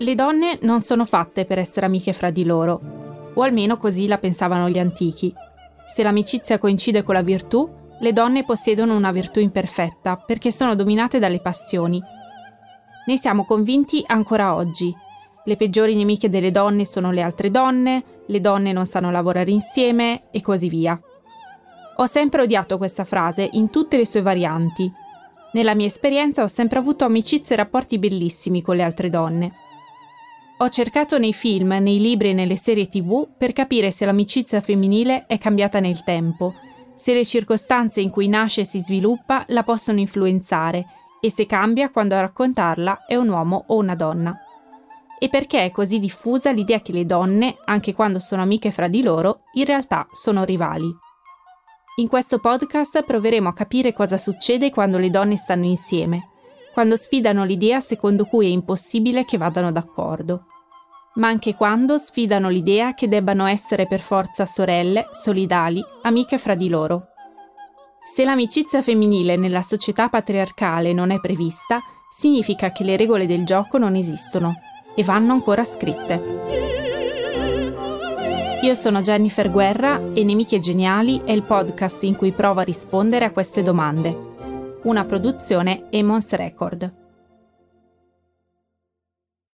Le donne non sono fatte per essere amiche fra di loro, o almeno così la pensavano gli antichi. Se l'amicizia coincide con la virtù, le donne possiedono una virtù imperfetta perché sono dominate dalle passioni. Ne siamo convinti ancora oggi. Le peggiori nemiche delle donne sono le altre donne, le donne non sanno lavorare insieme e così via. Ho sempre odiato questa frase in tutte le sue varianti. Nella mia esperienza ho sempre avuto amicizie e rapporti bellissimi con le altre donne. Ho cercato nei film, nei libri e nelle serie tv per capire se l'amicizia femminile è cambiata nel tempo, se le circostanze in cui nasce e si sviluppa la possono influenzare e se cambia quando a raccontarla è un uomo o una donna. E perché è così diffusa l'idea che le donne, anche quando sono amiche fra di loro, in realtà sono rivali. In questo podcast proveremo a capire cosa succede quando le donne stanno insieme, quando sfidano l'idea secondo cui è impossibile che vadano d'accordo, ma anche quando sfidano l'idea che debbano essere per forza sorelle, solidali, amiche fra di loro. Se l'amicizia femminile nella società patriarcale non è prevista, significa che le regole del gioco non esistono e vanno ancora scritte. Io sono Jennifer Guerra e Nemiche Geniali è il podcast in cui provo a rispondere a queste domande una produzione Emons Record.